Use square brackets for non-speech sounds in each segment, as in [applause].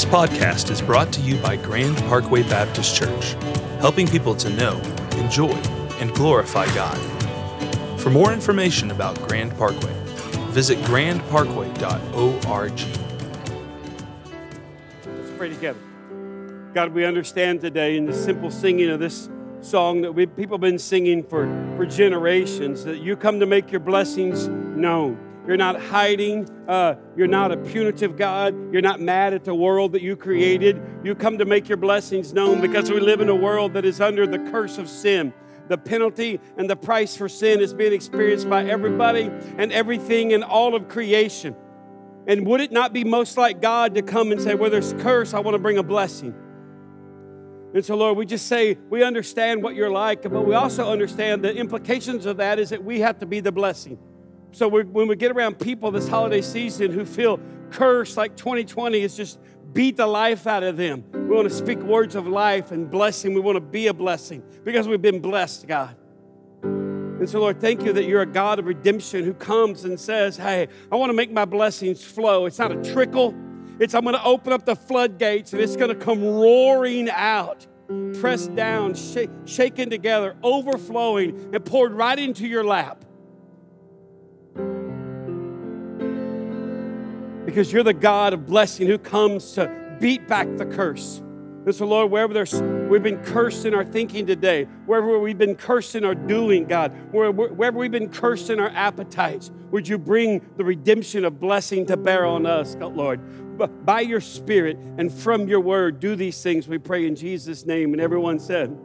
This podcast is brought to you by Grand Parkway Baptist Church, helping people to know, enjoy, and glorify God. For more information about Grand Parkway, visit grandparkway.org. Let's pray together. God, we understand today in the simple singing of this song that we, people have been singing for, for generations that you come to make your blessings known. You're not hiding. Uh, you're not a punitive God. You're not mad at the world that you created. You come to make your blessings known because we live in a world that is under the curse of sin. The penalty and the price for sin is being experienced by everybody and everything in all of creation. And would it not be most like God to come and say, Where there's curse, I want to bring a blessing? And so, Lord, we just say we understand what you're like, but we also understand the implications of that is that we have to be the blessing. So when we get around people this holiday season who feel cursed like 2020 has just beat the life out of them, we want to speak words of life and blessing. We want to be a blessing because we've been blessed, God. And so, Lord, thank you that you're a God of redemption who comes and says, Hey, I want to make my blessings flow. It's not a trickle, it's I'm going to open up the floodgates and it's going to come roaring out, pressed down, sh- shaken together, overflowing, and poured right into your lap. Because you're the God of blessing who comes to beat back the curse. And so, Lord, wherever there's, we've been cursed in our thinking today, wherever we've been cursed in our doing, God, wherever we've been cursed in our appetites, would you bring the redemption of blessing to bear on us, Lord? By your Spirit and from your word, do these things, we pray in Jesus' name. And everyone said,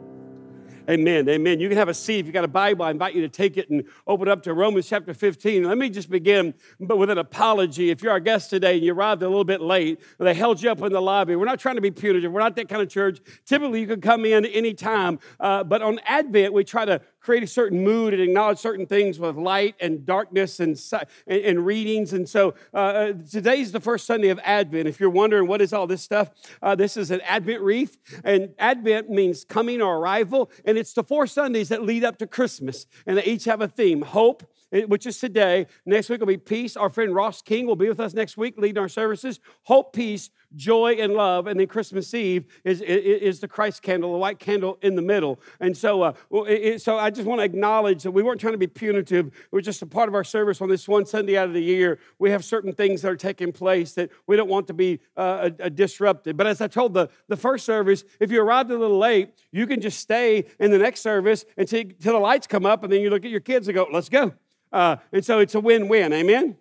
Amen. Amen. You can have a seat. If you got a Bible, I invite you to take it and open up to Romans chapter 15. Let me just begin but with an apology. If you're our guest today and you arrived a little bit late, they held you up in the lobby. We're not trying to be punitive. We're not that kind of church. Typically, you can come in any time. Uh, but on Advent, we try to create a certain mood and acknowledge certain things with light and darkness and, and, and readings. And so uh, uh, today's the first Sunday of Advent. If you're wondering what is all this stuff, uh, this is an Advent wreath. And Advent means coming or arrival. And it's the four Sundays that lead up to Christmas. And they each have a theme hope, which is today. Next week will be peace. Our friend Ross King will be with us next week leading our services. Hope, peace, joy and love. And then Christmas Eve is, is, the Christ candle, the white candle in the middle. And so, uh, it, so I just want to acknowledge that we weren't trying to be punitive. It was just a part of our service on this one Sunday out of the year. We have certain things that are taking place that we don't want to be uh, disrupted. But as I told the, the first service, if you arrived a little late, you can just stay in the next service until, until the lights come up, and then you look at your kids and go, let's go. Uh, and so it's a win win.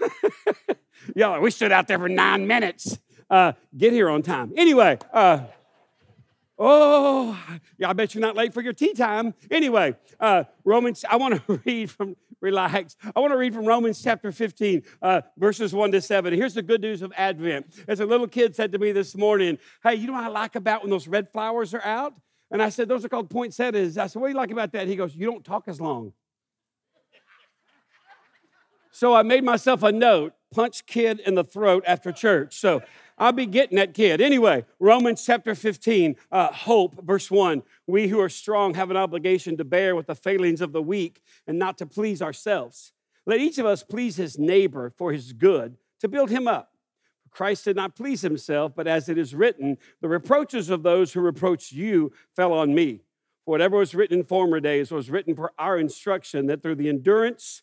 [laughs] Yeah, we stood out there for nine minutes. Uh, get here on time. Anyway, uh, oh, yeah, I bet you're not late for your tea time. Anyway, uh, Romans, I want to [laughs] read from, relax. I want to read from Romans chapter 15, uh, verses 1 to 7. Here's the good news of Advent. As a little kid said to me this morning, hey, you know what I like about when those red flowers are out? And I said, those are called poinsettias. I said, what do you like about that? He goes, you don't talk as long. So I made myself a note punch kid in the throat after church. So I'll be getting that kid. Anyway, Romans chapter 15, uh, hope, verse 1. We who are strong have an obligation to bear with the failings of the weak and not to please ourselves. Let each of us please his neighbor for his good, to build him up. Christ did not please himself, but as it is written, the reproaches of those who reproached you fell on me. For whatever was written in former days was written for our instruction, that through the endurance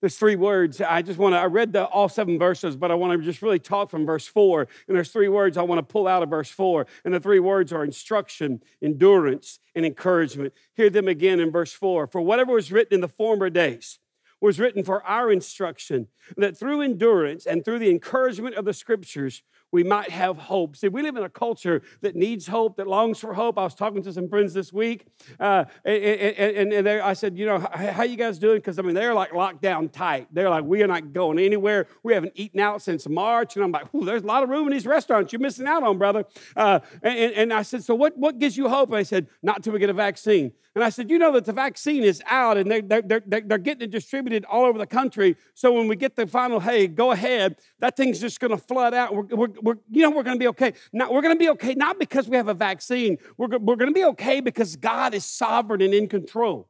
There's three words. I just want to, I read the, all seven verses, but I want to just really talk from verse four. And there's three words I want to pull out of verse four. And the three words are instruction, endurance, and encouragement. Hear them again in verse four. For whatever was written in the former days was written for our instruction, that through endurance and through the encouragement of the scriptures, we might have hope. See, we live in a culture that needs hope, that longs for hope. I was talking to some friends this week, uh, and, and, and I said, you know, how you guys doing? Because I mean, they're like locked down tight. They're like, we are not going anywhere. We haven't eaten out since March, and I'm like, there's a lot of room in these restaurants. You're missing out on, brother. Uh, and, and I said, so what, what gives you hope? And I said, not until we get a vaccine. And I said, you know that the vaccine is out and they're, they're, they're, they're getting it distributed all over the country. So when we get the final, hey, go ahead, that thing's just going to flood out. We're, we're, we're, you know, we're going to be okay. Now, we're going to be okay not because we have a vaccine. We're, we're going to be okay because God is sovereign and in control.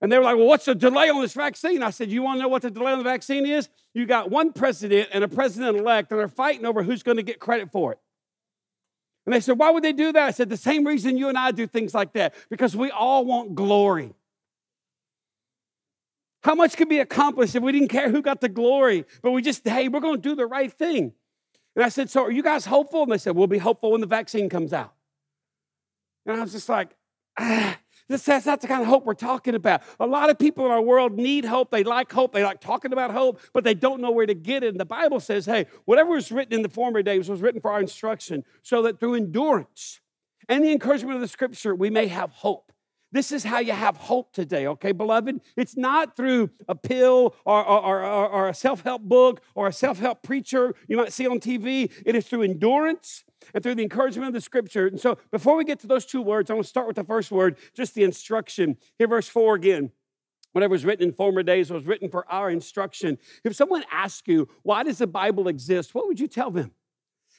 And they were like, well, what's the delay on this vaccine? I said, you want to know what the delay on the vaccine is? You got one president and a president elect, and they're fighting over who's going to get credit for it. And they said, Why would they do that? I said, The same reason you and I do things like that, because we all want glory. How much could be accomplished if we didn't care who got the glory, but we just, hey, we're going to do the right thing? And I said, So are you guys hopeful? And they said, We'll be hopeful when the vaccine comes out. And I was just like, ah, this, that's not the kind of hope we're talking about. A lot of people in our world need hope. They like hope. They like talking about hope, but they don't know where to get it. And the Bible says, hey, whatever was written in the former days was written for our instruction, so that through endurance and the encouragement of the scripture, we may have hope. This is how you have hope today, okay, beloved? It's not through a pill or, or, or, or a self help book or a self help preacher you might see on TV. It is through endurance and through the encouragement of the scripture. And so before we get to those two words, I want to start with the first word, just the instruction. Here, verse 4 again. Whatever was written in former days was written for our instruction. If someone asked you, why does the Bible exist? What would you tell them?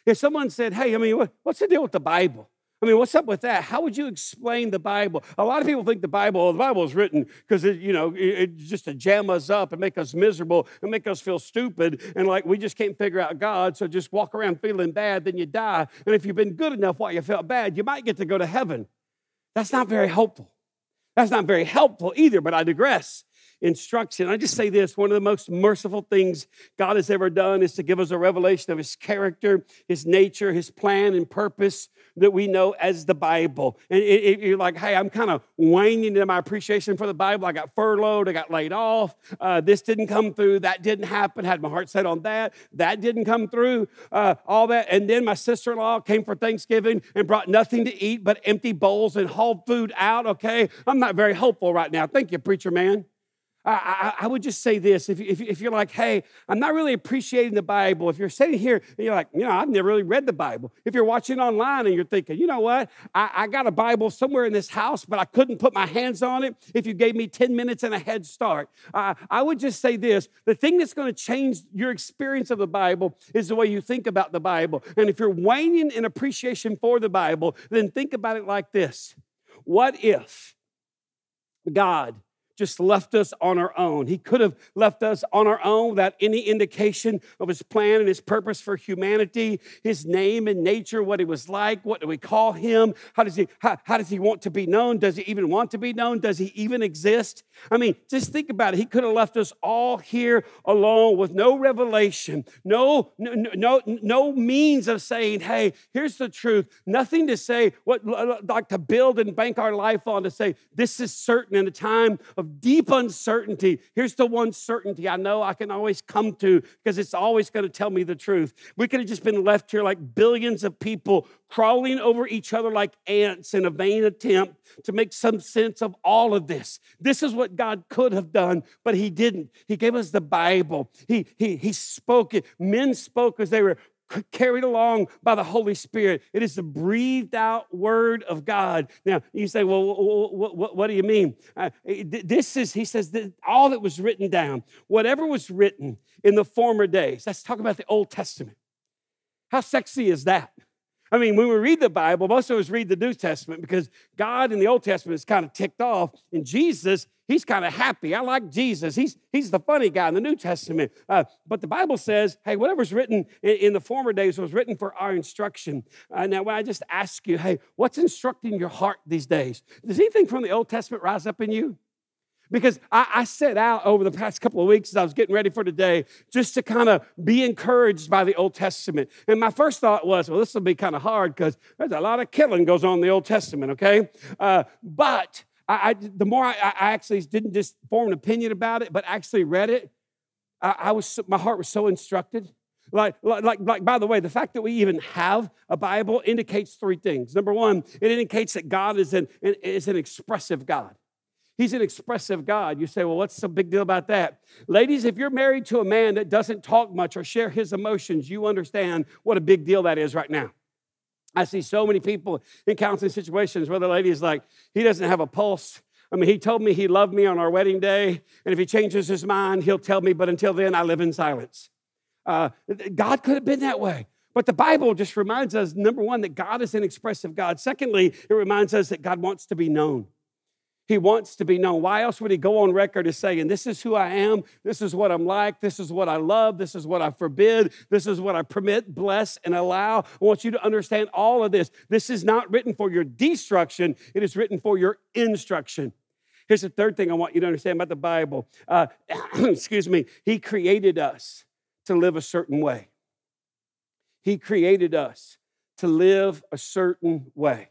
If someone said, hey, I mean, what's the deal with the Bible? I mean, what's up with that? How would you explain the Bible? A lot of people think the Bible, the Bible is written because it, you know, it, just to jam us up and make us miserable and make us feel stupid and like we just can't figure out God. So just walk around feeling bad, then you die. And if you've been good enough while you felt bad, you might get to go to heaven. That's not very hopeful. That's not very helpful either, but I digress instruction. I just say this one of the most merciful things God has ever done is to give us a revelation of His character, His nature, His plan, and purpose that we know as the Bible. And it, it, you're like, hey, I'm kind of waning in my appreciation for the Bible. I got furloughed, I got laid off. Uh, this didn't come through, that didn't happen. Had my heart set on that, that didn't come through. Uh, all that, and then my sister-in-law came for Thanksgiving and brought nothing to eat but empty bowls and hauled food out. Okay, I'm not very hopeful right now. Thank you, preacher man. I, I, would just say this if, if, if, you're like, hey, I'm not really appreciating the Bible, if you're sitting here and you're like, you know, I've never really read the Bible. If you're watching online and you're thinking, you know what, I, I got a Bible somewhere in this house, but I couldn't put my hands on it if you gave me 10 minutes and a head start. Uh, I would just say this the thing that's going to change your experience of the Bible is the way you think about the Bible. And if you're waning in appreciation for the Bible, then think about it like this What if God just left us on our own. He could have left us on our own without any indication of his plan and his purpose for humanity, his name and nature, what he was like, what do we call him? How does he how, how does he want to be known? Does he even want to be known? Does he even exist? I mean, just think about it. He could have left us all here alone with no revelation, no no no, no means of saying, "Hey, here's the truth." Nothing to say what like to build and bank our life on to say this is certain in a time of of deep uncertainty. Here's the one certainty I know I can always come to because it's always going to tell me the truth. We could have just been left here like billions of people crawling over each other like ants in a vain attempt to make some sense of all of this. This is what God could have done, but He didn't. He gave us the Bible. He, he, he spoke it. Men spoke as they were carried along by the Holy Spirit. It is the breathed out word of God. Now, you say, well, what, what, what do you mean? Uh, this is, he says, that all that was written down, whatever was written in the former days. Let's talk about the Old Testament. How sexy is that? I mean, when we read the Bible, most of us read the New Testament because God in the Old Testament is kind of ticked off, and Jesus, he's kind of happy. I like Jesus. He's, he's the funny guy in the New Testament. Uh, but the Bible says, hey, whatever's written in, in, the former days was written for our instruction. Uh, now, I just ask you, hey, what's instructing your heart these days? Does anything from the Old Testament rise up in you? Because I, I, set out over the past couple of weeks as I was getting ready for today just to kind of be encouraged by the Old Testament. And my first thought was, well, this will be kind of hard because there's a lot of killing goes on in the Old Testament, okay? Uh, but I, I, the more I, I, actually didn't just form an opinion about it, but actually read it, I, was my heart was so instructed. Like, like, like, by the way, the fact that we even have a Bible indicates three things. Number one, it indicates that God is an, is an expressive God. He's an expressive God. You say, well, what's the big deal about that? Ladies, if you're married to a man that doesn't talk much or share his emotions, you understand what a big deal that is right now. I see so many people in counseling situations where the lady is like, he doesn't have a pulse. I mean, he told me he loved me on our wedding day, and if he changes his mind, he'll tell me, but until then, I live in silence. Uh, God could have been that way. But the Bible just reminds us number one, that God is an expressive God. Secondly, it reminds us that God wants to be known. He wants to be known. Why else would he go on record as saying, This is who I am, this is what I'm like, this is what I love, this is what I forbid, this is what I permit, bless, and allow? I want you to understand all of this. This is not written for your destruction, it is written for your instruction. Here's the third thing I want you to understand about the Bible. Uh, [clears throat] excuse me. He created us to live a certain way. He created us to live a certain way.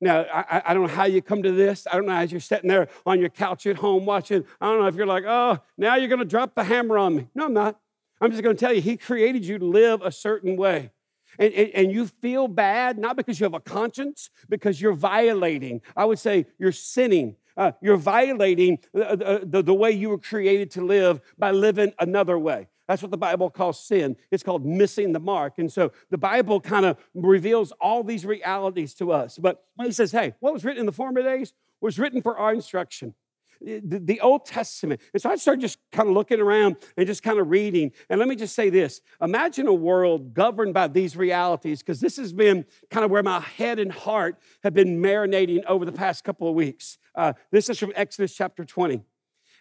Now, I, I, don't know how you come to this. I don't know as you're sitting there on your couch at home watching. I don't know if you're like, oh, now you're going to drop the hammer on me. No, I'm not. I'm just going to tell you, He created you to live a certain way. And, and, and, you feel bad, not because you have a conscience, because you're violating. I would say you're sinning. Uh, you're violating the, the, the way you were created to live by living another way. That's what the Bible calls sin. It's called missing the mark. And so the Bible kind of reveals all these realities to us. But when he says, hey, what was written in the former days was written for our instruction. The, Old Testament. And so I started just kind of looking around and just kind of reading. And let me just say this imagine a world governed by these realities, because this has been kind of where my head and heart have been marinating over the past couple of weeks. Uh, this is from Exodus chapter 20.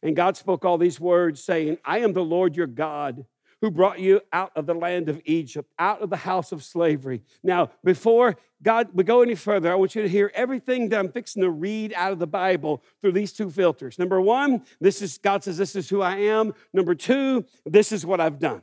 And God spoke all these words, saying, I am the Lord your God who brought you out of the land of Egypt, out of the house of slavery. Now, before God we go any further, I want you to hear everything that I'm fixing to read out of the Bible through these two filters. Number one, this is God says, This is who I am. Number two, this is what I've done.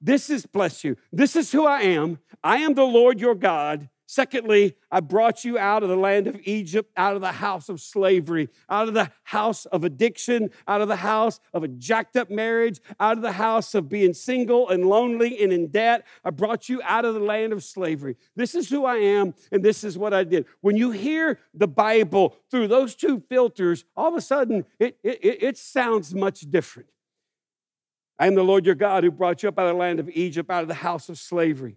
This is, bless you, this is who I am. I am the Lord your God Secondly, I brought you out of the land of Egypt, out of the house of slavery, out of the house of addiction, out of the house of a jacked up marriage, out of the house of being single and lonely and in debt. I brought you out of the land of slavery. This is who I am, and this is what I did. When you hear the Bible through those two filters, all of a sudden it, it, it sounds much different. I am the Lord your God who brought you up out of the land of Egypt, out of the house of slavery.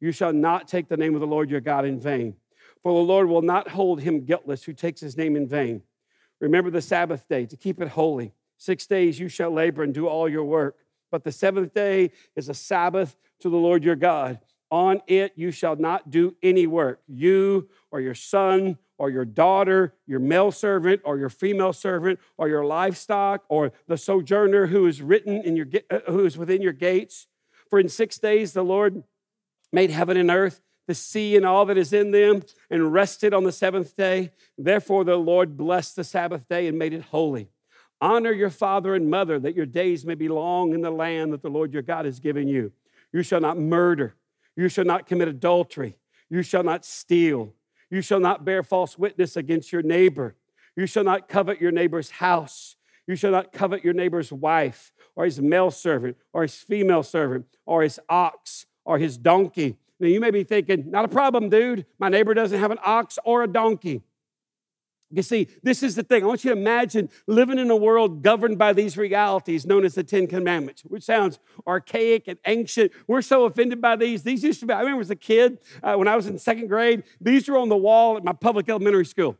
You shall not take the name of the Lord your God in vain, for the Lord will not hold him guiltless who takes his name in vain. Remember the Sabbath day to keep it holy. Six days you shall labor and do all your work, but the seventh day is a Sabbath to the Lord your God. On it you shall not do any work, you or your son or your daughter, your male servant or your female servant, or your livestock, or the sojourner who is written in your uh, who is within your gates. For in six days the Lord made heaven and earth, the sea and all that is in them, and rested on the seventh day. Therefore, the Lord blessed the Sabbath day and made it holy. Honor your father and mother, that your days may be long in the land that the Lord your God has given you. You shall not murder. You shall not commit adultery. You shall not steal. You shall not bear false witness against your neighbor. You shall not covet your neighbor's house. You shall not covet your neighbor's wife, or his male servant, or his female servant, or his ox, or his donkey. Now, you may be thinking, not a problem, dude. My neighbor doesn't have an ox or a donkey. You see, this is the thing. I want you to imagine living in a world governed by these realities known as the Ten Commandments, which sounds archaic and ancient. We're so offended by these. These used to be, I remember as a kid, uh, when I was in second grade, these were on the wall at my public elementary school.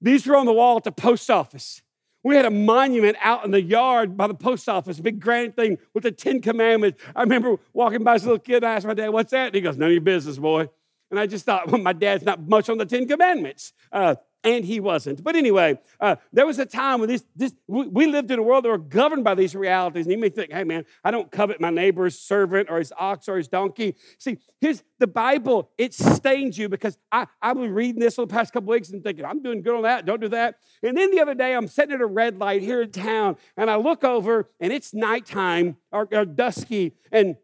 These were on the wall at the post office. We had a monument out in the yard by the post office, a big granite thing with the Ten Commandments. I remember walking by as a little kid, I asked my dad, What's that? And he goes, None of your business, boy. And I just thought, [laughs] well, my dad's not much on the Ten Commandments. Uh, and he wasn't. But anyway, uh, there was a time when this, this we, lived in a world that were governed by these realities. And you may think, hey man, I don't covet my neighbor's servant or his ox or his donkey. See, here's the Bible, it stains you because I, I was reading this over the past couple weeks and thinking, I'm doing good on that, don't do that. And then the other day, I'm sitting at a red light here in town, and I look over and it's nighttime or, or dusky, and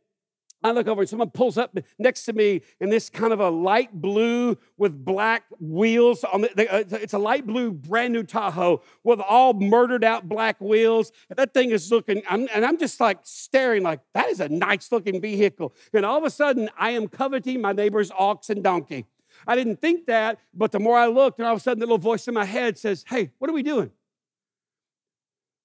I look over and someone pulls up next to me in this kind of a light blue with black wheels on the, uh, it's a light blue brand new Tahoe with all murdered out black wheels. That thing is looking, and I'm just like staring like that is a nice looking vehicle. And all of a sudden, I am coveting my neighbor's ox and donkey. I didn't think that, but the more I looked, and all of a sudden, the little voice in my head says, "Hey, what are we doing?"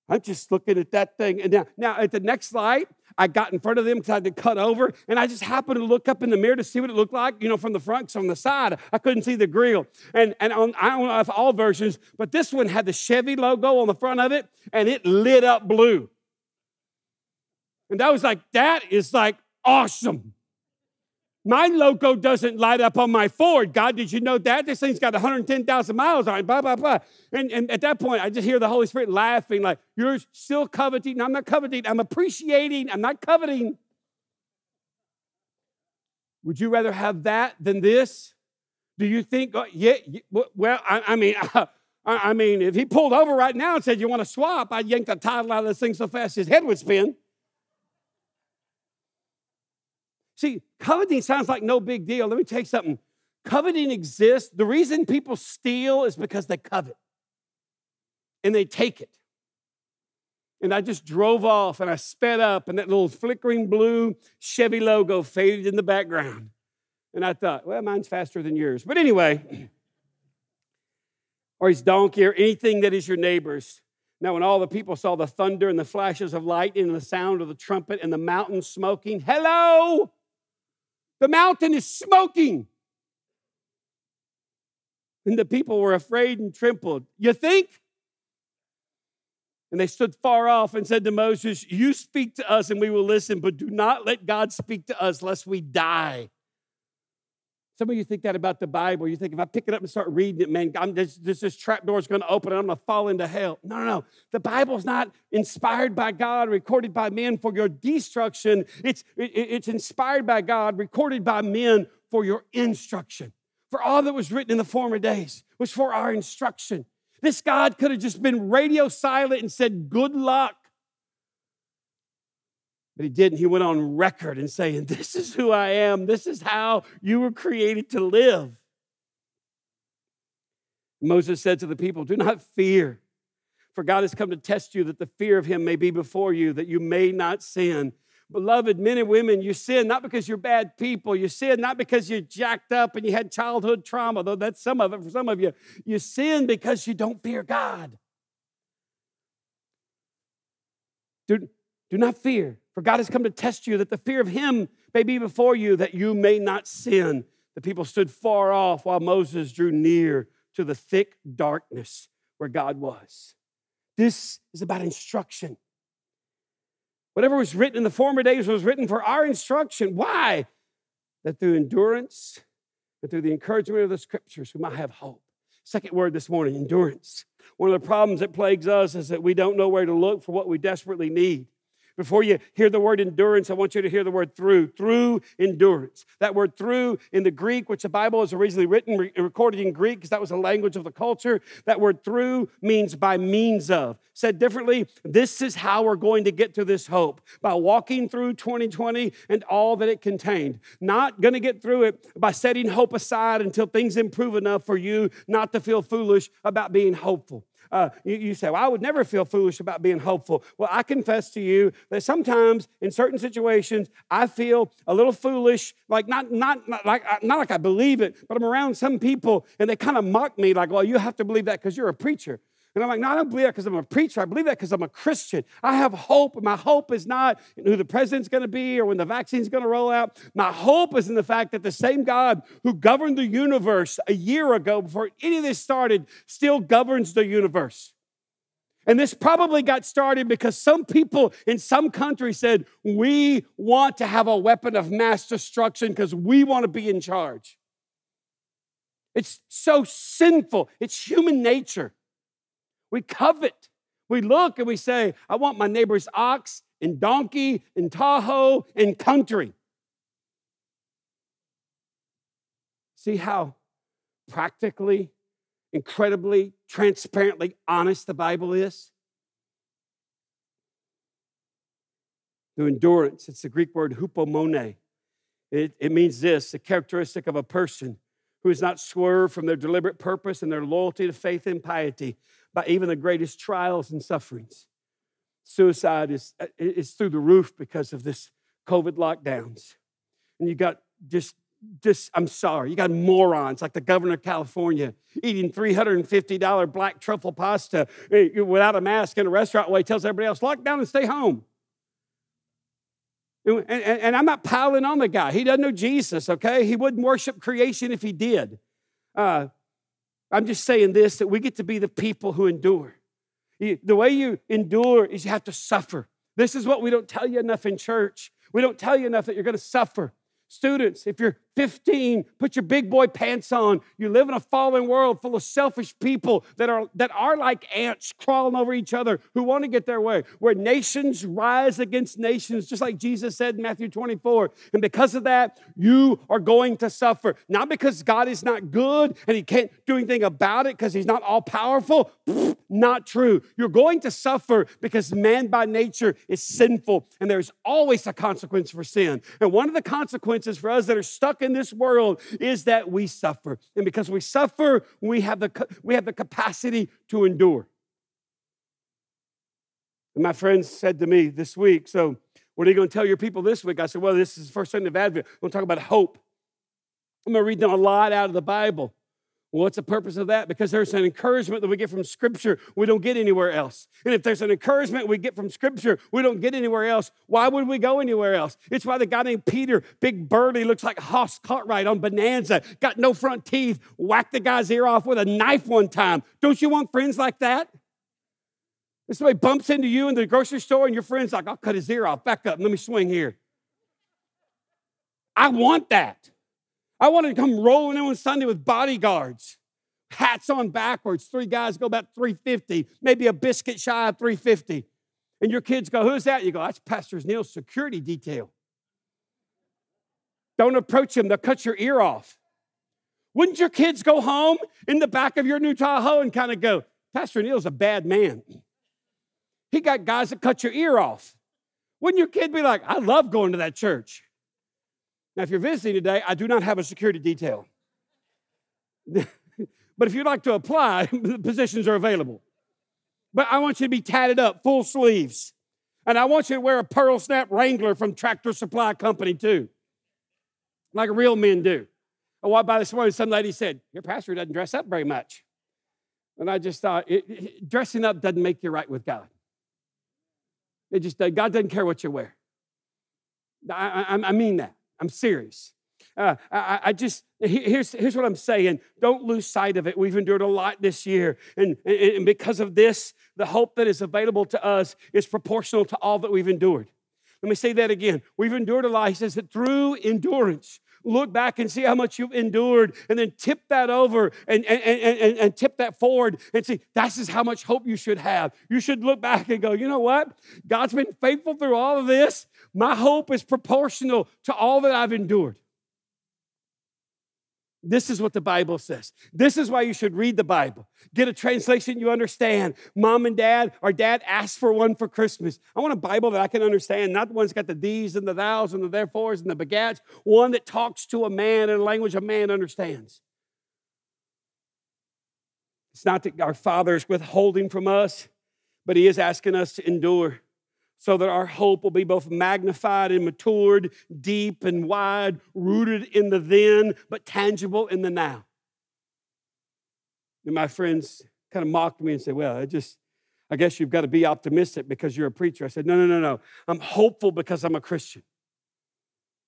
I'm just looking at that thing. And now, now at the next light, I got in front of them because I had to cut over, and I just happened to look up in the mirror to see what it looked like, you know, from the front, on the side, I couldn't see the grill. And, and on, I don't know if all versions, but this one had the Chevy logo on the front of it, and it lit up blue. And I was like, that is like awesome. My logo doesn't light up on my Ford. God, did you know that? This thing's got 110,000 miles on it, blah, blah, blah. And, and at that point, I just hear the Holy Spirit laughing, like, You're still coveting. No, I'm not coveting. I'm appreciating. I'm not coveting. Would you rather have that than this? Do you think, oh, yeah, well, I, I mean, [laughs] I, I mean, if he pulled over right now and said, You want to swap, I'd yank the title out of this thing so fast his head would spin. See, coveting sounds like no big deal. Let me tell you something. Coveting exists. The reason people steal is because they covet and they take it. And I just drove off and I sped up, and that little flickering blue Chevy logo faded in the background. And I thought, well, mine's faster than yours. But anyway, [clears throat] or his donkey or anything that is your neighbor's. Now, when all the people saw the thunder and the flashes of lightning and the sound of the trumpet and the mountain smoking, hello, the mountain is smoking. And the people were afraid and trembled. You think? And they stood far off and said to Moses, You speak to us and we will listen, but do not let God speak to us lest we die. Some of you think that about the Bible. You think if I pick it up and start reading it, man, I'm this, this, this trap door is going to open and I'm going to fall into hell. No, no, no. The Bible's not inspired by God, recorded by men for your destruction. It's, it, it's inspired by God, recorded by men for your instruction. For all that was written in the former days was for our instruction. This God could have just been radio silent and said, Good luck. But he didn't. He went on record and saying, This is who I am. This is how you were created to live. Moses said to the people, Do not fear, for God has come to test you that the fear of him may be before you, that you may not sin. Beloved men and women, you sin not because you're bad people. You sin not because you're jacked up and you had childhood trauma, though that's some of it for some of you. You sin because you don't fear God. Do, do not fear, for God has come to test you that the fear of him may be before you, that you may not sin. The people stood far off while Moses drew near to the thick darkness where God was. This is about instruction. Whatever was written in the former days was written for our instruction. Why? That through endurance and through the encouragement of the scriptures, we might have hope. Second word this morning endurance. One of the problems that plagues us is that we don't know where to look for what we desperately need. Before you hear the word endurance, I want you to hear the word through. Through endurance. That word through in the Greek, which the Bible is originally written, re- recorded in Greek, because that was the language of the culture. That word through means by means of. Said differently, this is how we're going to get to this hope by walking through 2020 and all that it contained. Not going to get through it by setting hope aside until things improve enough for you not to feel foolish about being hopeful. Uh, you, you, say, Well, I would never feel foolish about being hopeful. Well, I confess to you that sometimes in certain situations, I feel a little foolish, like not, not, not, like, not like I believe it, but I'm around some people and they kind of mock me, like, Well, you have to believe that because you're a preacher. And I'm like, no, I don't believe that because I'm a preacher. I believe that because I'm a Christian. I have hope. My hope is not who the president's going to be or when the vaccine's going to roll out. My hope is in the fact that the same God who governed the universe a year ago before any of this started still governs the universe. And this probably got started because some people in some country said, We want to have a weapon of mass destruction because we want to be in charge. It's so sinful. It's human nature. We covet. We look and we say, I want my neighbor's ox and donkey and Tahoe and country. See how practically, incredibly, transparently honest the Bible is? The endurance, it's the Greek word hupomone. It, it means this the characteristic of a person who has not swerved from their deliberate purpose and their loyalty to faith and piety by even the greatest trials and sufferings. Suicide is, uh, is through the roof because of this COVID lockdowns. And you got just just, I'm sorry, you got morons like the governor of California eating $350 black truffle pasta eh, without a mask in a restaurant while he tells everybody else, lock down and stay home. And, and, and, I'm not piling on the guy. He doesn't know Jesus, okay? He wouldn't worship creation if he did. Uh, I'm just saying this that we get to be the people who endure. The way you endure is you have to suffer. This is what we don't tell you enough in church. We don't tell you enough that you're going to suffer. Students, if you're 15, put your big boy pants on. You live in a fallen world full of selfish people that are, that are like ants crawling over each other who want to get their way, where nations rise against nations, just like Jesus said in Matthew 24. And because of that, you are going to suffer. Not because God is not good and he can't do anything about it because he's not all powerful. Not true. You're going to suffer because man by nature is sinful and there's always a consequence for sin. And one of the consequences for us that are stuck in in this world is that we suffer. And because we suffer, we have the, we have the capacity to endure. And my friends said to me this week, So, what are you going to tell your people this week? I said, Well, this is the first Sunday of Advent. We're going to talk about hope. I'm going to read them a lot out of the Bible. What's the purpose of that? Because there's an encouragement that we get from Scripture we don't get anywhere else. And if there's an encouragement we get from Scripture we don't get anywhere else, why would we go anywhere else? It's why the guy named Peter, big burly, looks like Hoss Cartwright on Bonanza, got no front teeth, whacked the guy's ear off with a knife one time. Don't you want friends like that? If somebody bumps into you in the grocery store and your friend's like, I'll cut his ear off. Back up. Let me swing here. I want that. I wanted to come rolling in on Sunday with bodyguards, hats on backwards. Three guys go about 350, maybe a biscuit shy of 350. And your kids go, Who's that? You go, That's Pastor Neil's security detail. Don't approach him, they'll cut your ear off. Wouldn't your kids go home in the back of your new Tahoe and kind of go, Pastor Neil's a bad man? He got guys that cut your ear off. Wouldn't your kid be like, I love going to that church? Now, if you're visiting today, I do not have a security detail. [laughs] but if you'd like to apply, [laughs] the positions are available. But I want you to be tatted up, full sleeves. And I want you to wear a pearl snap Wrangler from Tractor Supply Company, too, like real men do. I walked by this morning, some lady said, Your pastor doesn't dress up very much. And I just thought, it, it, dressing up doesn't make you right with God. It just, God doesn't care what you wear. I, I, I mean that. I'm serious. Uh, I, I, just, here's, here's what I'm saying. Don't lose sight of it. We've endured a lot this year. And, and because of this, the hope that is available to us is proportional to all that we've endured. Let me say that again. We've endured a lot. He says that through endurance, look back and see how much you've endured, and then tip that over and, and, and, and, tip that forward and see that's is how much hope you should have. You should look back and go, you know what? God's been faithful through all of this. My hope is proportional to all that I've endured. This is what the Bible says. This is why you should read the Bible. Get a translation you understand. Mom and dad, our dad asked for one for Christmas. I want a Bible that I can understand, not the one that's got the these and the thous and the therefores and the begats, one that talks to a man in a language a man understands. It's not that our Father is withholding from us, but He is asking us to endure so that our hope will be both magnified and matured, deep and wide, rooted in the then, but tangible in the now. And my friends kind of mocked me and said, Well, I just, I guess you've got to be optimistic because you're a preacher. I said, No, no, no, no. I'm hopeful because I'm a Christian.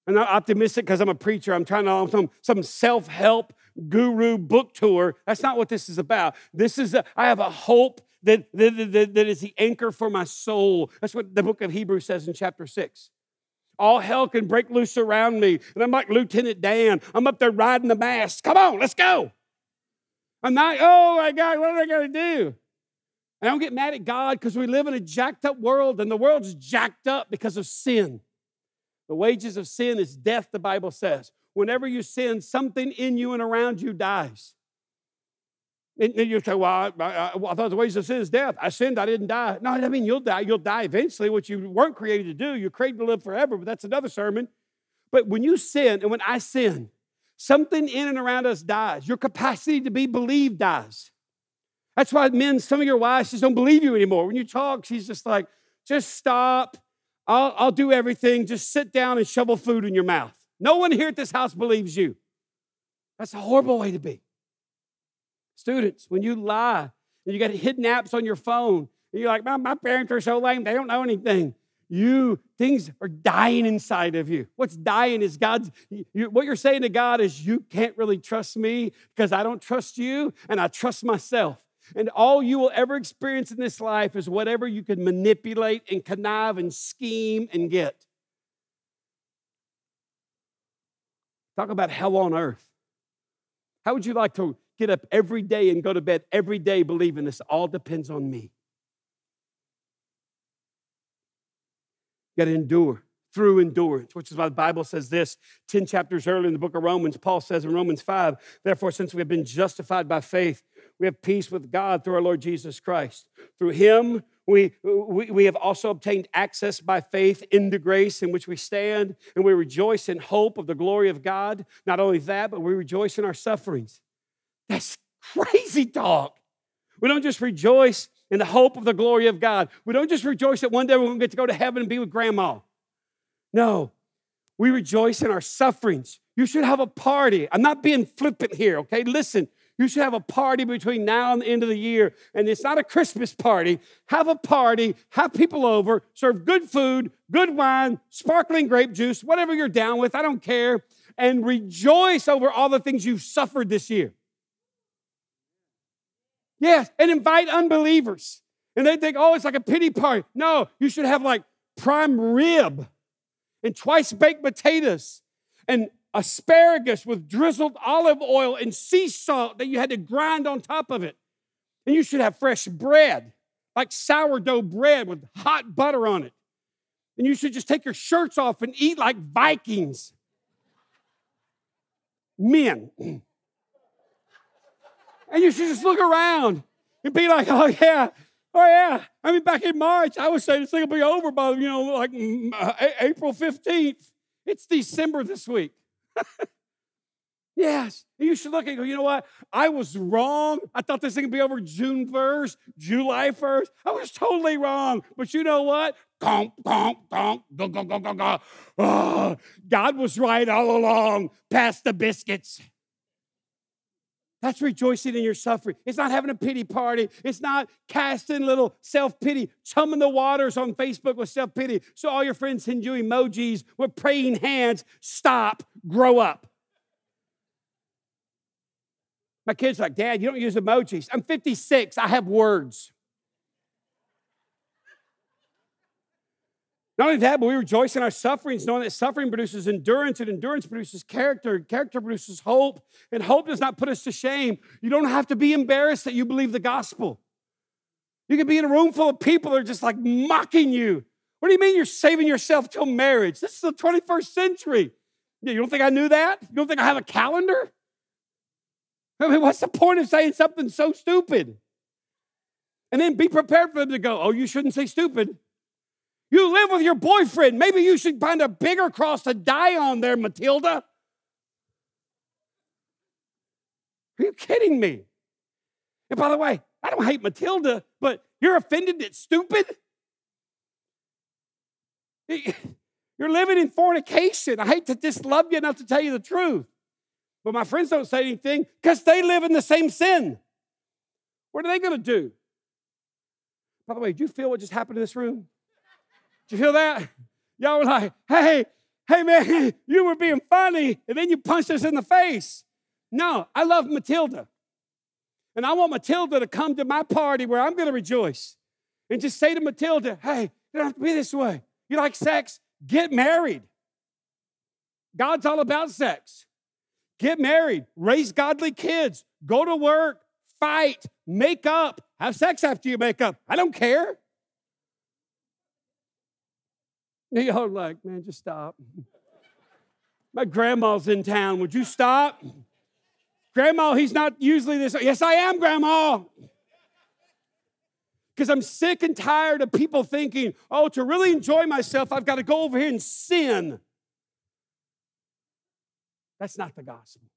I'm not optimistic because I'm a preacher. I'm trying to on some, some self help guru book tour. That's not what this is about. This is, a, I have a hope that, that, that, that is the anchor for my soul. That's what the book of Hebrews says in chapter 6. All hell can break loose around me. And I'm like Lieutenant Dan. I'm up there riding the mast. Come on, let's go. I'm not, oh my God, what am I going to do? I don't get mad at God because we live in a jacked up world and the world's jacked up because of sin. The wages of sin is death, the Bible says. Whenever you sin, something in you and around you dies. And you say, well, I, I, I, thought the wages of sin is death. I sinned, I didn't die. No, I mean you'll die. You'll die eventually, what you weren't created to do. You're created to live forever, but that's another sermon. But when you sin, and when I sin, something in and around us dies. Your capacity to be believed dies. That's why men, some of your wives just don't believe you anymore. When you talk, she's just like, just stop. I'll, I'll do everything. Just sit down and shovel food in your mouth. No one here at this house believes you. That's a horrible way to be. Students, when you lie and you got hidden apps on your phone, and you're like, my, my parents are so lame, they don't know anything. You, things are dying inside of you. What's dying is God's, you, what you're saying to God is, you can't really trust me because I don't trust you and I trust myself. And all you will ever experience in this life is whatever you can manipulate and connive and scheme and get. Talk about hell on earth. How would you like to get up every day and go to bed every day believing this all depends on me. You got to endure through endurance, which is why the Bible says this 10 chapters earlier in the book of Romans. Paul says in Romans 5, therefore, since we have been justified by faith, we have peace with God through our Lord Jesus Christ. Through him, we, we, we have also obtained access by faith into grace in which we stand, and we rejoice in hope of the glory of God. Not only that, but we rejoice in our sufferings that's crazy talk. We don't just rejoice in the hope of the glory of God. We don't just rejoice that one day we're going to get to go to heaven and be with grandma. No, we rejoice in our sufferings. You should have a party. I'm not being flippant here, okay? Listen, you should have a party between now and the end of the year. And it's not a Christmas party. Have a party, have people over, serve good food, good wine, sparkling grape juice, whatever you're down with, I don't care, and rejoice over all the things you've suffered this year. Yes, and invite unbelievers. And they think, oh, it's like a pity party. No, you should have like prime rib and twice baked potatoes and asparagus with drizzled olive oil and sea salt that you had to grind on top of it. And you should have fresh bread, like sourdough bread with hot butter on it. And you should just take your shirts off and eat like Vikings. Men. And you should just look around and be like, oh, yeah, oh, yeah. I mean, back in March, I would say this thing will be over by, you know, like mm, uh, April 15th. It's December this week. [laughs] yes. And you should look and go, you know what? I was wrong. I thought this thing would be over June 1st, July 1st. I was totally wrong. But you know what? Gonk, gonk, gonk, gonk, gonk, gonk, gonk. Oh, God was right all along. Pass the biscuits. That's rejoicing in your suffering. It's not having a pity party. It's not casting little self pity, chumming the waters on Facebook with self pity. So all your friends send you emojis with praying hands. Stop, grow up. My kid's like, Dad, you don't use emojis. I'm 56, I have words. Not only that, but we rejoice in our sufferings, knowing that suffering produces endurance, and endurance produces character, and character produces hope, and hope does not put us to shame. You don't have to be embarrassed that you believe the gospel. You can be in a room full of people that are just like mocking you. What do you mean you're saving yourself till marriage? This is the 21st century. You don't think I knew that? You don't think I have a calendar? I mean, what's the point of saying something so stupid? And then be prepared for them to go, oh, you shouldn't say stupid. You live with your boyfriend. Maybe you should find a bigger cross to die on there, Matilda. Are you kidding me? And by the way, I don't hate Matilda, but you're offended it's stupid? [laughs] You're living in fornication. I hate to just love you enough to tell you the truth. But my friends don't say anything because they live in the same sin. What are they going to do? By the way, do you feel what just happened in this room? You feel that? Y'all were like, hey, hey man, [laughs] you were being funny, and then you punched us in the face. No, I love Matilda. And I want Matilda to come to my party where I'm to rejoice and just say to Matilda, hey, you don't have to be this way. You like sex? Get married. God's all about sex. Get married, raise godly kids, go to work, fight, make up, have sex after you make up. I don't care. [laughs] Y'all like, man, just stop. [laughs] My grandma's in town. Would you stop? [laughs] Grandma, he's not usually this. Yes, I am, Grandma. Because I'm sick and tired of people thinking, oh, to really enjoy myself, I've got to go over here and sin. That's not the gospel.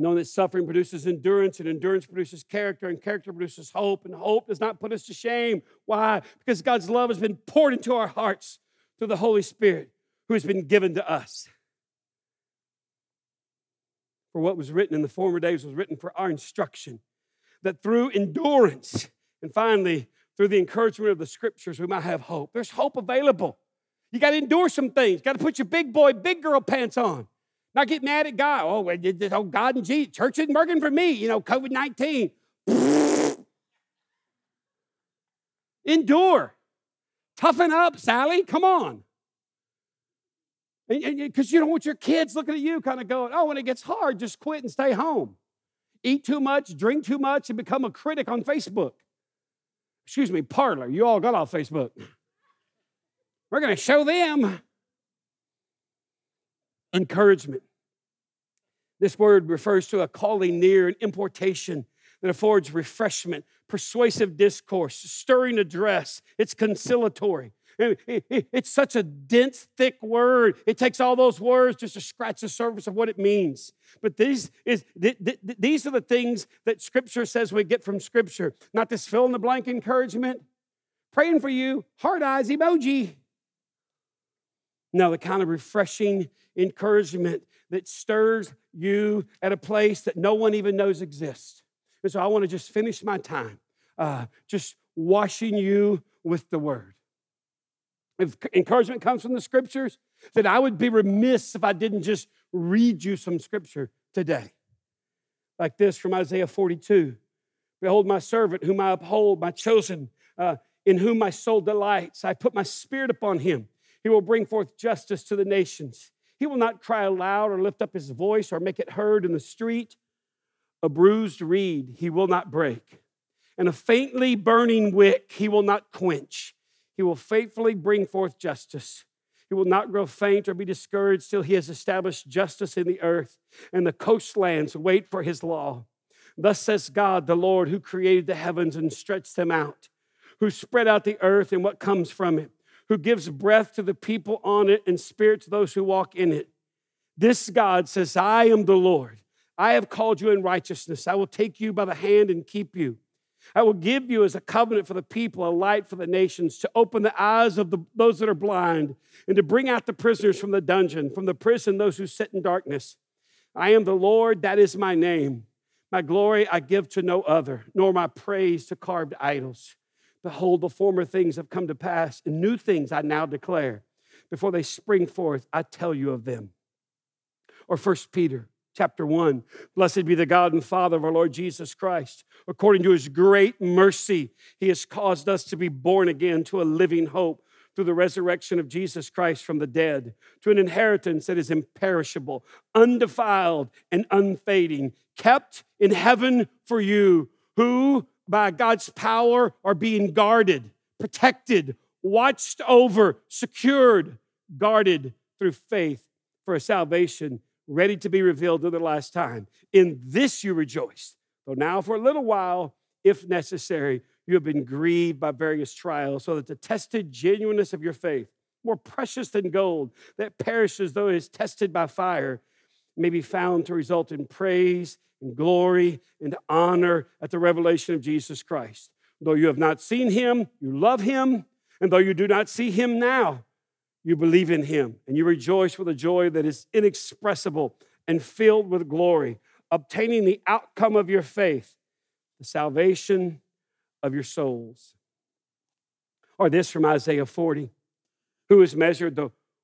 Knowing that suffering produces endurance, and endurance produces character, and character produces hope, and hope does not put us to shame. Why? Because God's love has been poured into our hearts through the Holy Spirit who has been given to us. For what was written in the former days was written for our instruction, that through endurance, and finally, through the encouragement of the scriptures, we might have hope. There's hope available. You got to endure some things. Got to put your big boy, big girl pants on. Not get mad at God. Oh, oh God and Jesus, church isn't working for me. You know, COVID 19. [laughs] Endure. Toughen up, Sally. Come on. Because you don't want your kids looking at you kind of going, oh, when it gets hard, just quit and stay home. Eat too much, drink too much, and become a critic on Facebook. Excuse me, Parler. You all got off Facebook. We're going to show them encouragement. This word refers to a calling near, an importation that affords refreshment, persuasive discourse, stirring address. It's conciliatory. It's such a dense, thick word. It takes all those words just to scratch the surface of what it means. But these, is, these are the things that Scripture says we get from Scripture, not this fill in the blank encouragement. Praying for you, heart eyes emoji. No, the kind of refreshing encouragement that stirs you at a place that no one even knows exists. And so I want to just finish my time uh, just washing you with the word. If encouragement comes from the scriptures, then I would be remiss if I didn't just read you some scripture today. Like this from Isaiah 42 Behold, my servant, whom I uphold, my chosen, uh, in whom my soul delights. I put my spirit upon him. He will bring forth justice to the nations. He will not cry aloud or lift up his voice or make it heard in the street. A bruised reed he will not break, and a faintly burning wick he will not quench. He will faithfully bring forth justice. He will not grow faint or be discouraged till he has established justice in the earth, and the coastlands wait for his law. Thus says God, the Lord, who created the heavens and stretched them out, who spread out the earth and what comes from it who gives breath to the people on it and spirit to those who walk in it. This God says, I am the Lord. I have called you in righteousness. I will take you by the hand and keep you. I will give you as a covenant for the people, a light for the nations, to open the eyes of the, those that are blind, and to bring out the prisoners from the dungeon, from the prison, those who sit in darkness. I am the Lord, that is my name. My glory I give to no other, nor my praise to carved idols. Behold, the former things have come to pass, and new things I now declare. Before they spring forth, I tell you of them. Or First Peter chapter 1 Blessed be the God and Father of our Lord Jesus Christ. According to his great mercy, he has caused us to be born again to a living hope through the resurrection of Jesus Christ from the dead, to an inheritance that is imperishable, undefiled, and unfading, kept in heaven for you, who by God's power are being guarded, protected, watched over, secured, guarded through faith for a salvation ready to be revealed in the last time. In this you rejoice. Though now, for a little while, if necessary, you have been grieved by various trials, so that the tested genuineness of your faith, more precious than gold that perishes though it is tested by fire, may be found to result in praise and glory and honor at the revelation of Jesus Christ. Though you have not seen him, you love him. And though you do not see him now, you believe in him and you rejoice with a joy that is inexpressible and filled with glory, obtaining the outcome of your faith, the salvation of your souls. Or this from Isaiah 40 Who has measured the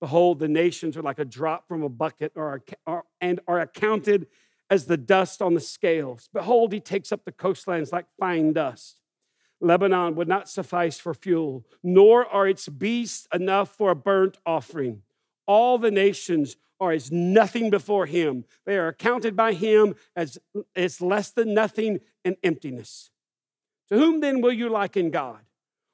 Behold, the nations are like a drop from a bucket or are, and are accounted as the dust on the scales. Behold, he takes up the coastlands like fine dust. Lebanon would not suffice for fuel, nor are its beasts enough for a burnt offering. All the nations are as nothing before him. They are accounted by him as, as less than nothing and emptiness. To whom then will you liken God?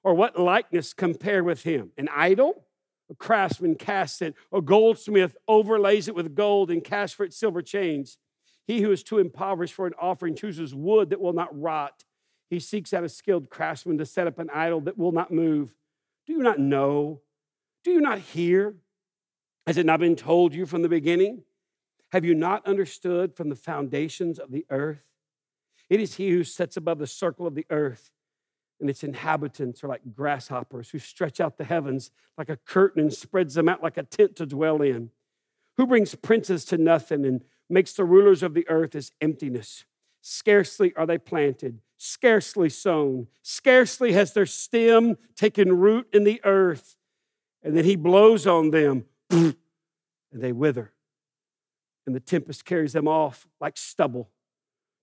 Or what likeness compare with him? An idol? Craftsman casts it, a goldsmith overlays it with gold and casts for it silver chains. He who is too impoverished for an offering chooses wood that will not rot. He seeks out a skilled craftsman to set up an idol that will not move. Do you not know? Do you not hear? Has it not been told you from the beginning? Have you not understood from the foundations of the earth? It is he who sits above the circle of the earth, and its inhabitants are like grasshoppers who stretch out the heavens like a curtain and spreads them out like a tent to dwell in. Who brings princes to nothing and makes the rulers of the earth as emptiness. Scarcely are they planted, scarcely sown, scarcely has their stem taken root in the earth. And then he blows on them [sniffs] and they wither. And the tempest carries them off like stubble.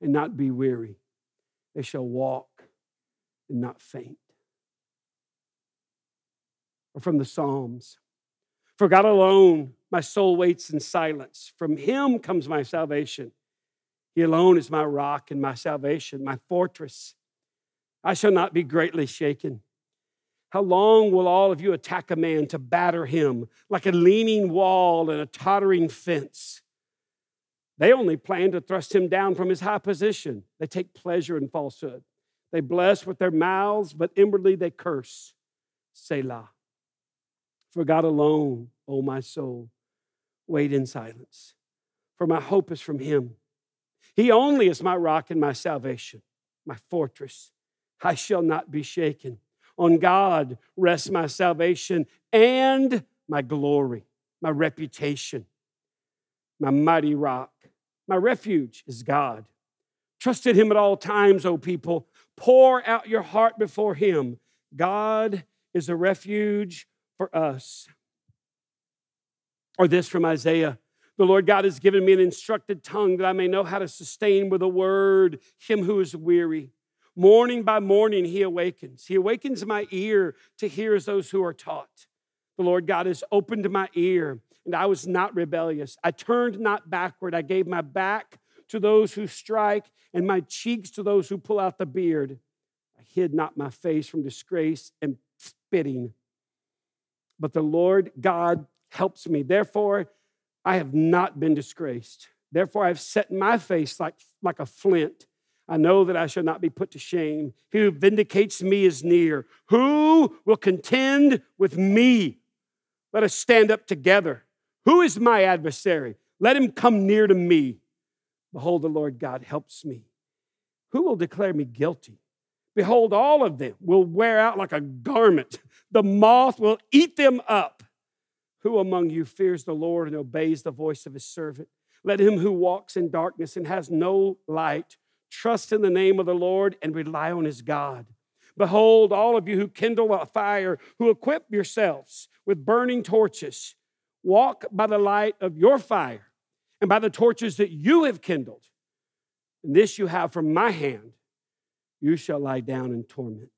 and not be weary. They shall walk and not faint. Or from the Psalms For God alone, my soul waits in silence. From him comes my salvation. He alone is my rock and my salvation, my fortress. I shall not be greatly shaken. How long will all of you attack a man to batter him like a leaning wall and a tottering fence? They only plan to thrust him down from his high position. They take pleasure in falsehood. They bless with their mouths, but inwardly they curse. Selah. For God alone, O my soul, wait in silence, for my hope is from him. He only is my rock and my salvation, my fortress. I shall not be shaken. On God rests my salvation and my glory, my reputation, my mighty rock. My refuge is God. Trust in Him at all times, O people. Pour out your heart before Him. God is a refuge for us. Or this from Isaiah The Lord God has given me an instructed tongue that I may know how to sustain with a word him who is weary. Morning by morning, he awakens. He awakens my ear to hear as those who are taught. The Lord God has opened my ear, and I was not rebellious. I turned not backward. I gave my back to those who strike, and my cheeks to those who pull out the beard. I hid not my face from disgrace and spitting. But the Lord God helps me. Therefore, I have not been disgraced. Therefore, I've set my face like, like a flint I know that I shall not be put to shame. He who vindicates me is near. Who will contend with me? Let us stand up together. Who is my adversary? Let him come near to me. Behold, the Lord God helps me. Who will declare me guilty? Behold, all of them will wear out like a garment. The moth will eat them up. Who among you fears the Lord and obeys the voice of his servant? Let him who walks in darkness and has no light Trust in the name of the Lord and rely on his God. Behold, all of you who kindle a fire, who equip yourselves with burning torches, walk by the light of your fire and by the torches that you have kindled. And this you have from my hand. you shall lie down in torment.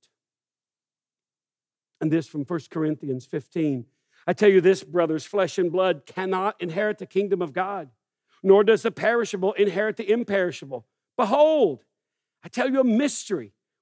And this from 1 Corinthians 15. I tell you this, brothers, flesh and blood cannot inherit the kingdom of God, nor does the perishable inherit the imperishable. Behold, I tell you a mystery.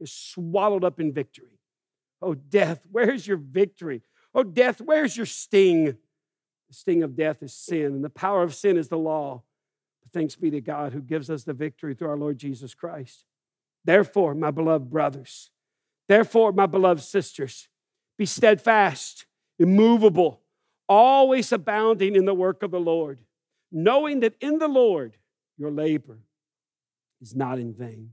is swallowed up in victory. Oh, death, [laughs] where's your victory? Oh, death, where's your sting? The sting of death is sin, and the power of sin is the law. Thanks be to God who gives us the victory through our Lord Jesus Christ. Therefore, my beloved brothers, therefore, my beloved sisters, be steadfast, immovable, always abounding in the work of the Lord, knowing that in the Lord your labor is not in vain.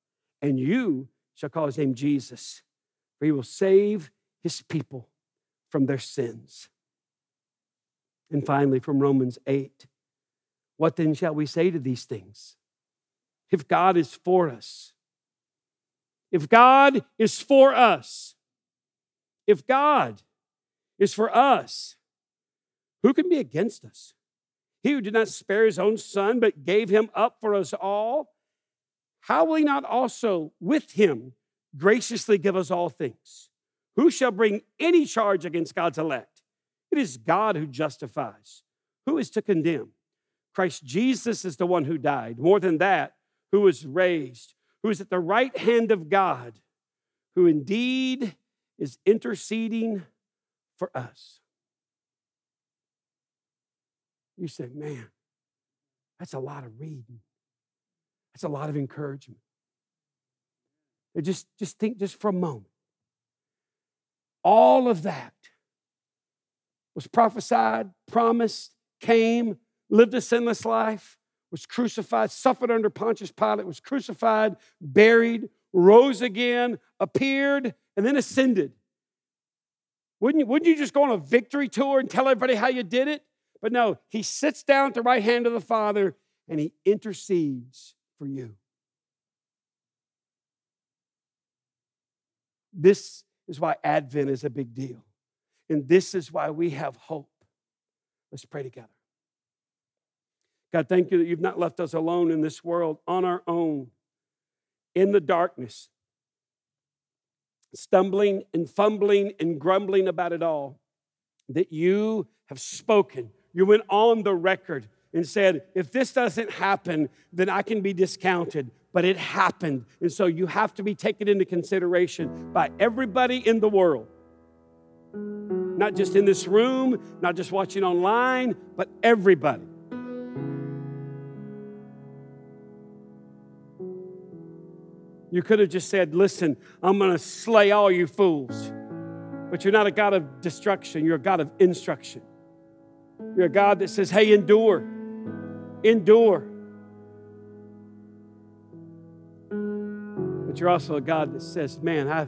and you shall call his name Jesus, for he will save his people from their sins. And finally, from Romans 8, what then shall we say to these things? If God is for us, if God is for us, if God is for us, who can be against us? He who did not spare his own son, but gave him up for us all, how will he not also with him graciously give us all things? Who shall bring any charge against God's elect? It is God who justifies. Who is to condemn? Christ Jesus is the one who died. More than that, who was raised, who is at the right hand of God, who indeed is interceding for us. You say, man, that's a lot of reading. That's a lot of encouragement. Just, just think just for a moment. All of that was prophesied, promised, came, lived a sinless life, was crucified, suffered under Pontius Pilate, was crucified, buried, rose again, appeared, and then ascended. Wouldn't you, wouldn't you just go on a victory tour and tell everybody how you did it? But no, he sits down at the right hand of the Father and he intercedes for you. This is why Advent is a big deal. And this is why we have hope. Let's pray together. God, thank you that you've not left us alone in this world on our own, in the darkness. stumbling and fumbling and grumbling about it all, that you have spoken. You went on the record and said, if this doesn't happen, then I can be discounted. But it happened. And so you have to be taken into consideration by everybody in the world. Not just in this room, not just watching online, but everybody. You could have just said, Listen, I'm going to slay all you fools. But you're not a God of destruction, you're a God of instruction. You're a God that says, Hey, endure, endure. But you're also a God that says, Man, I,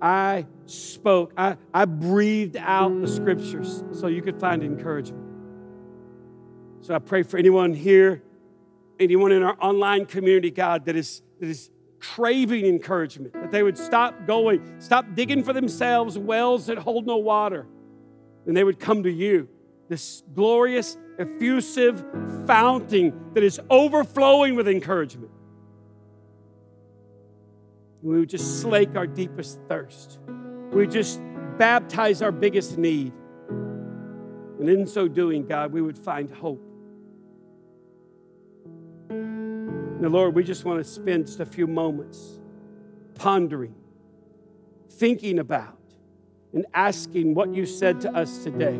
I spoke, I, I breathed out the scriptures so you could find encouragement. So I pray for anyone here, anyone in our online community, God, that is, that is craving encouragement, that they would stop going, stop digging for themselves wells that hold no water, and they would come to you, this glorious, effusive fountain that is overflowing with encouragement. We would just slake our deepest thirst. We would just baptize our biggest need. And in so doing, God, we would find hope. Now, Lord, we just want to spend just a few moments pondering, thinking about, and asking what you said to us today.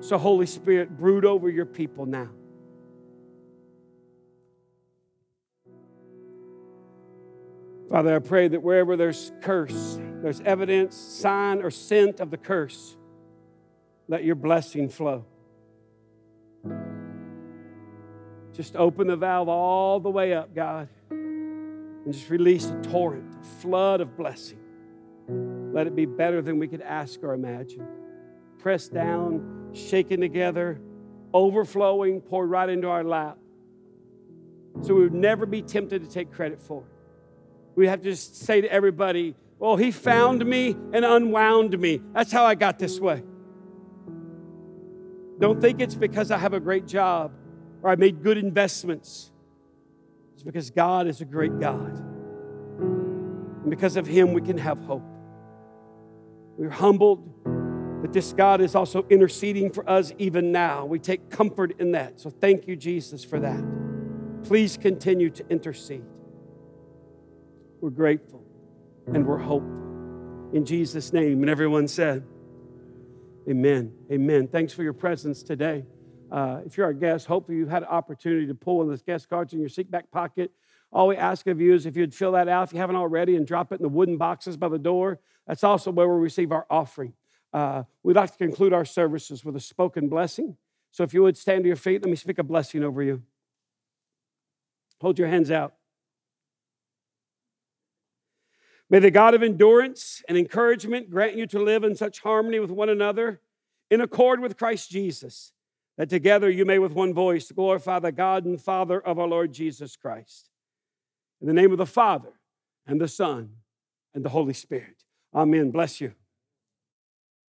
So, Holy Spirit, brood over your people now. Father, I pray that wherever there's curse, there's evidence, sign, or scent of the curse, let your blessing flow. Just open the valve all the way up, God, and just release a torrent, a flood of blessing. Let it be better than we could ask or imagine. Pressed down, shaken together, overflowing, poured right into our lap. So we would never be tempted to take credit for it. We have to just say to everybody, Well, he found me and unwound me. That's how I got this way. Don't think it's because I have a great job or I made good investments. It's because God is a great God. And because of Him, we can have hope. We're humbled that this God is also interceding for us even now. We take comfort in that. So thank you, Jesus, for that. Please continue to intercede. We're grateful and we're hopeful. In Jesus' name. And everyone said, Amen. Amen. Thanks for your presence today. Uh, if you're our guest, hopefully you've had an opportunity to pull one of those guest cards in your seat back pocket. All we ask of you is if you'd fill that out, if you haven't already, and drop it in the wooden boxes by the door. That's also where we receive our offering. Uh, we'd like to conclude our services with a spoken blessing. So if you would stand to your feet, let me speak a blessing over you. Hold your hands out. May the God of endurance and encouragement grant you to live in such harmony with one another, in accord with Christ Jesus that together you may with one voice glorify the God and Father of our Lord Jesus Christ. In the name of the Father and the Son and the Holy Spirit. Amen. Bless you.